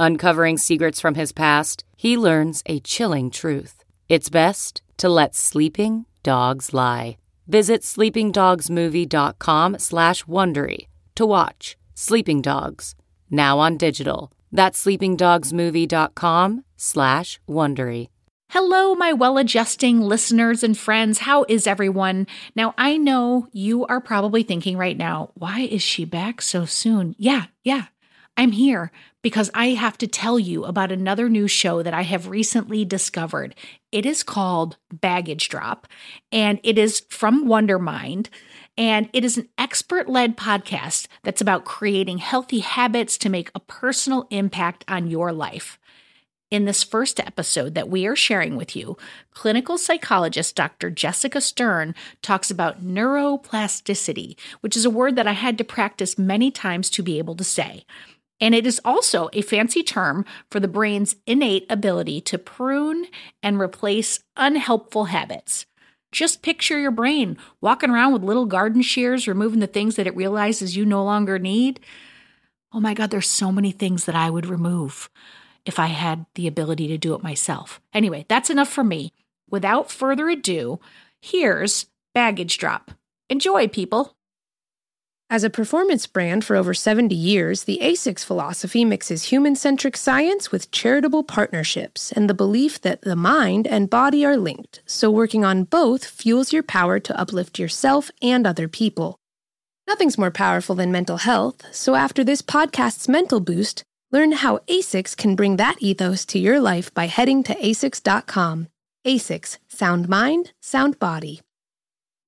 Uncovering secrets from his past, he learns a chilling truth. It's best to let sleeping dogs lie. Visit sleepingdogsmovie.com slash Wondery to watch Sleeping Dogs, now on digital. That's sleepingdogsmovie.com slash Wondery. Hello, my well adjusting listeners and friends. How is everyone? Now, I know you are probably thinking right now, why is she back so soon? Yeah, yeah. I'm here because I have to tell you about another new show that I have recently discovered. It is called Baggage Drop, and it is from Wondermind. And it is an expert led podcast that's about creating healthy habits to make a personal impact on your life. In this first episode that we are sharing with you, clinical psychologist Dr. Jessica Stern talks about neuroplasticity, which is a word that I had to practice many times to be able to say. And it is also a fancy term for the brain's innate ability to prune and replace unhelpful habits. Just picture your brain walking around with little garden shears, removing the things that it realizes you no longer need. Oh my God, there's so many things that I would remove if I had the ability to do it myself. Anyway, that's enough for me. Without further ado, here's Baggage Drop. Enjoy, people. As a performance brand for over 70 years, the ASICS philosophy mixes human centric science with charitable partnerships and the belief that the mind and body are linked, so working on both fuels your power to uplift yourself and other people. Nothing's more powerful than mental health, so after this podcast's mental boost, learn how ASICS can bring that ethos to your life by heading to asics.com. ASICS Sound Mind, Sound Body.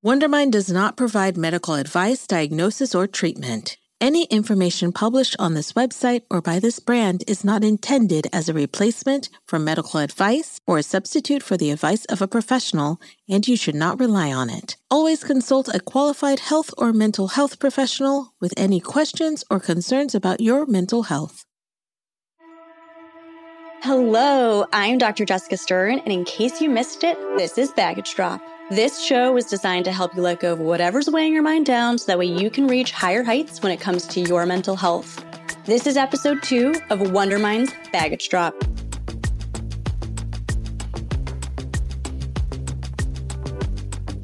Wondermind does not provide medical advice, diagnosis, or treatment. Any information published on this website or by this brand is not intended as a replacement for medical advice or a substitute for the advice of a professional, and you should not rely on it. Always consult a qualified health or mental health professional with any questions or concerns about your mental health. Hello, I'm Dr. Jessica Stern, and in case you missed it, this is Baggage Drop. This show was designed to help you let go of whatever's weighing your mind down so that way you can reach higher heights when it comes to your mental health. This is episode two of Wondermind's Baggage Drop.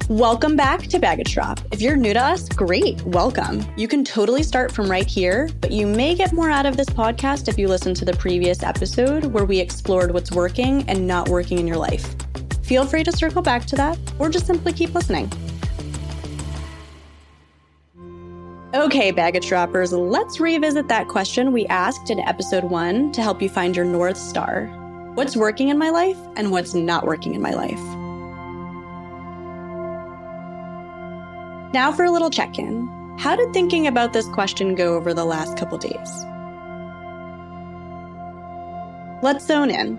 Welcome back to Baggage Drop. If you're new to us, great, welcome. You can totally start from right here, but you may get more out of this podcast if you listen to the previous episode where we explored what's working and not working in your life. Feel free to circle back to that or just simply keep listening. Okay, baggage droppers, let's revisit that question we asked in episode one to help you find your North Star. What's working in my life and what's not working in my life? Now for a little check in. How did thinking about this question go over the last couple days? Let's zone in.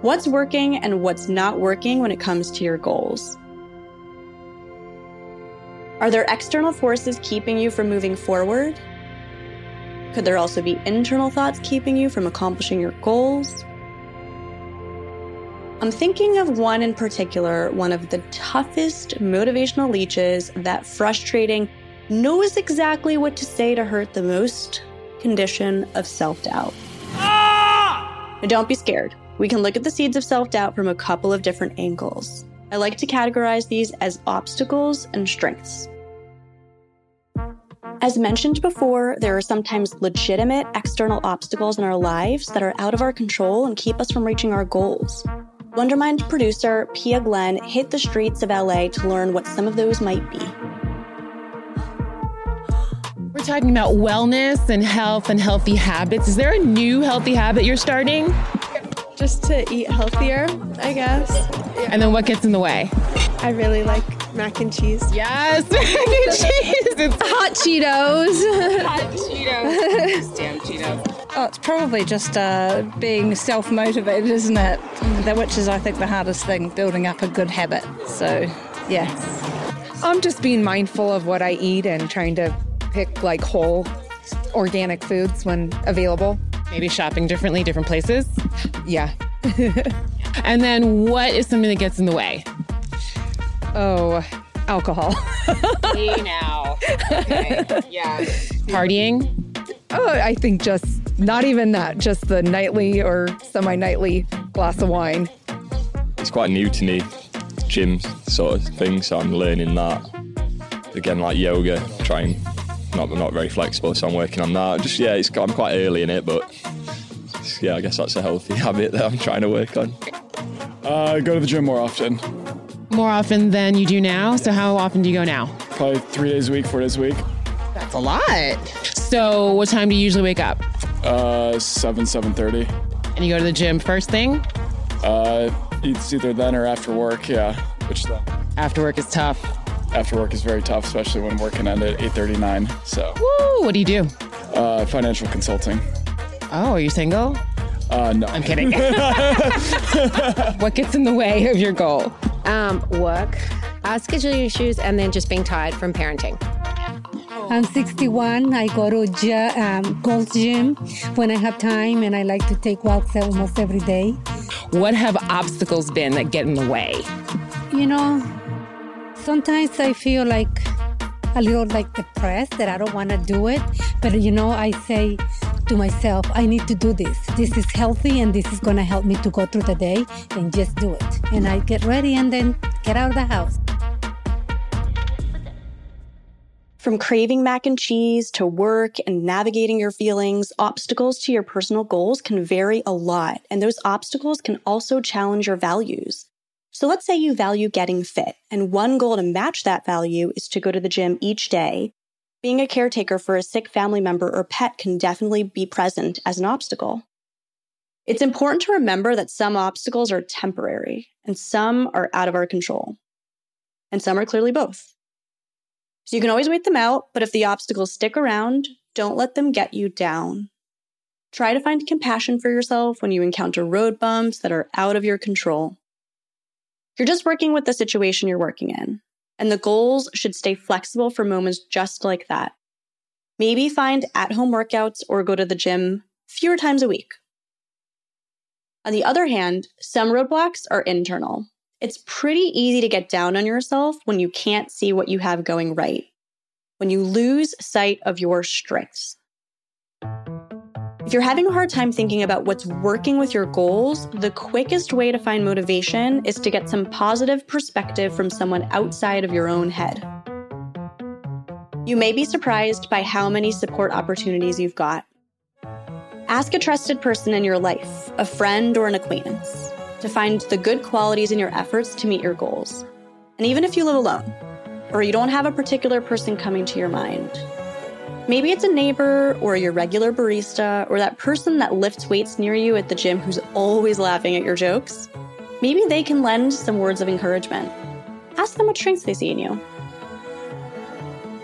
What's working and what's not working when it comes to your goals? Are there external forces keeping you from moving forward? Could there also be internal thoughts keeping you from accomplishing your goals? I'm thinking of one in particular, one of the toughest motivational leeches, that frustrating, knows exactly what to say to hurt the most condition of self doubt. Ah! Don't be scared. We can look at the seeds of self doubt from a couple of different angles. I like to categorize these as obstacles and strengths. As mentioned before, there are sometimes legitimate external obstacles in our lives that are out of our control and keep us from reaching our goals. Wondermind producer Pia Glenn hit the streets of LA to learn what some of those might be. We're talking about wellness and health and healthy habits. Is there a new healthy habit you're starting? Just to eat healthier, I guess. And then what gets in the way? I really like mac and cheese. Yes, mac and cheese. It's Hot Cheetos. hot Cheetos. Damn Cheetos. Oh, it's probably just uh, being self motivated, isn't it? That which is, I think, the hardest thing, building up a good habit. So, yeah. I'm just being mindful of what I eat and trying to pick like whole organic foods when available. Maybe shopping differently, different places. Yeah. And then what is something that gets in the way? Oh, alcohol. Hey now. Okay. Yeah. Partying. Oh, I think just not even that, just the nightly or semi nightly glass of wine. It's quite new to me, gym sort of thing, so I'm learning that. Again, like yoga, trying. Not I'm not very flexible, so I'm working on that. Just yeah, it's I'm quite early in it, but yeah, I guess that's a healthy habit that I'm trying to work on. Uh, go to the gym more often. More often than you do now. So how often do you go now? Probably three days a week, four days a week. That's a lot. So what time do you usually wake up? Uh, seven, seven thirty. And you go to the gym first thing? Uh, it's either then or after work. Yeah, which then After work is tough. After work is very tough, especially when working at eight thirty nine. So, Woo! What do you do? uh, financial consulting. Oh, are you single? Uh, no, I'm kidding. what gets in the way of your goal? Um, work, uh, scheduling issues, and then just being tired from parenting. I'm 61. I go to gy- um, Gold's Gym when I have time, and I like to take walks almost every day. What have obstacles been that get in the way? You know, sometimes I feel like a little like depressed that I don't want to do it, but you know, I say to myself, I need to do this. This is healthy, and this is going to help me to go through the day and just do it. And I get ready and then get out of the house. From craving mac and cheese to work and navigating your feelings, obstacles to your personal goals can vary a lot, and those obstacles can also challenge your values. So let's say you value getting fit, and one goal to match that value is to go to the gym each day. Being a caretaker for a sick family member or pet can definitely be present as an obstacle. It's important to remember that some obstacles are temporary and some are out of our control. And some are clearly both. So you can always wait them out, but if the obstacles stick around, don't let them get you down. Try to find compassion for yourself when you encounter road bumps that are out of your control. You're just working with the situation you're working in, and the goals should stay flexible for moments just like that. Maybe find at home workouts or go to the gym fewer times a week. On the other hand, some roadblocks are internal. It's pretty easy to get down on yourself when you can't see what you have going right, when you lose sight of your strengths. If you're having a hard time thinking about what's working with your goals, the quickest way to find motivation is to get some positive perspective from someone outside of your own head. You may be surprised by how many support opportunities you've got. Ask a trusted person in your life, a friend or an acquaintance, to find the good qualities in your efforts to meet your goals. And even if you live alone, or you don't have a particular person coming to your mind, maybe it's a neighbor or your regular barista or that person that lifts weights near you at the gym who's always laughing at your jokes. Maybe they can lend some words of encouragement. Ask them what strengths they see in you.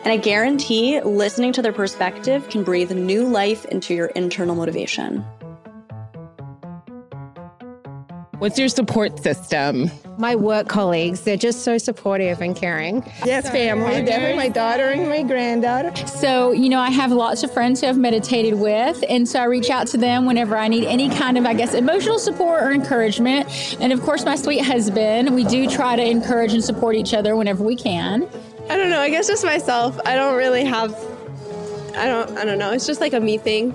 And I guarantee listening to their perspective can breathe new life into your internal motivation. What's your support system? My work colleagues, they're just so supportive and caring. Yes, family, definitely my daughter and my granddaughter. So, you know, I have lots of friends who I've meditated with, and so I reach out to them whenever I need any kind of, I guess, emotional support or encouragement. And of course, my sweet husband, we do try to encourage and support each other whenever we can. I don't know. I guess just myself. I don't really have. I don't. I don't know. It's just like a me thing.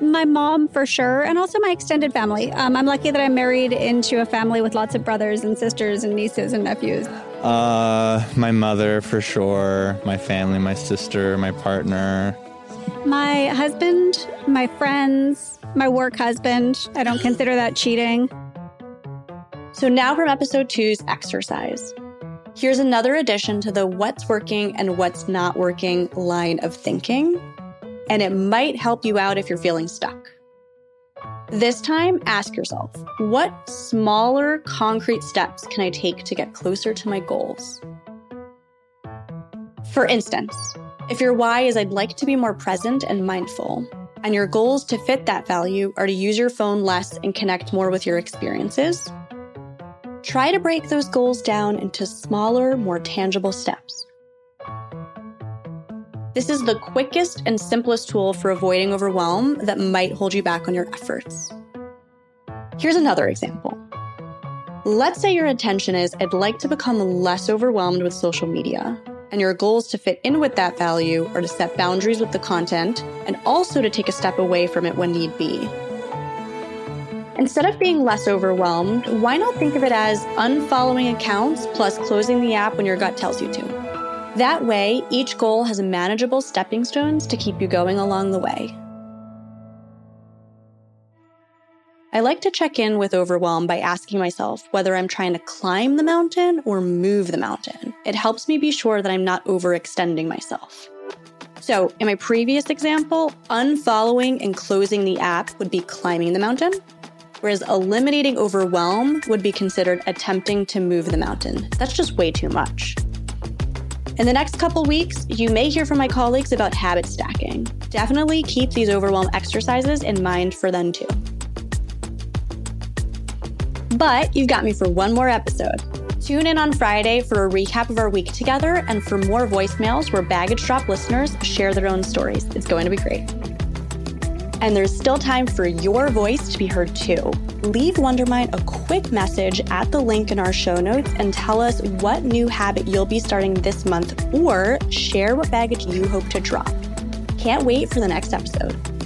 My mom, for sure, and also my extended family. Um, I'm lucky that I'm married into a family with lots of brothers and sisters and nieces and nephews. Uh, my mother, for sure. My family, my sister, my partner. My husband, my friends, my work husband. I don't consider that cheating. So, now from episode two's exercise. Here's another addition to the what's working and what's not working line of thinking, and it might help you out if you're feeling stuck. This time, ask yourself what smaller, concrete steps can I take to get closer to my goals? For instance, if your why is I'd like to be more present and mindful, and your goals to fit that value are to use your phone less and connect more with your experiences, try to break those goals down into smaller, more tangible steps. This is the quickest and simplest tool for avoiding overwhelm that might hold you back on your efforts. Here's another example. Let's say your intention is I'd like to become less overwhelmed with social media, and your goals to fit in with that value are to set boundaries with the content and also to take a step away from it when need be. Instead of being less overwhelmed, why not think of it as unfollowing accounts plus closing the app when your gut tells you to? That way, each goal has manageable stepping stones to keep you going along the way. I like to check in with overwhelm by asking myself whether I'm trying to climb the mountain or move the mountain. It helps me be sure that I'm not overextending myself. So, in my previous example, unfollowing and closing the app would be climbing the mountain, whereas eliminating overwhelm would be considered attempting to move the mountain. That's just way too much. In the next couple weeks, you may hear from my colleagues about habit stacking. Definitely keep these overwhelm exercises in mind for them too. But you've got me for one more episode. Tune in on Friday for a recap of our week together and for more voicemails where Baggage Drop listeners share their own stories. It's going to be great. And there's still time for your voice to be heard too. Leave Wondermind a quick message at the link in our show notes and tell us what new habit you'll be starting this month or share what baggage you hope to drop. Can't wait for the next episode.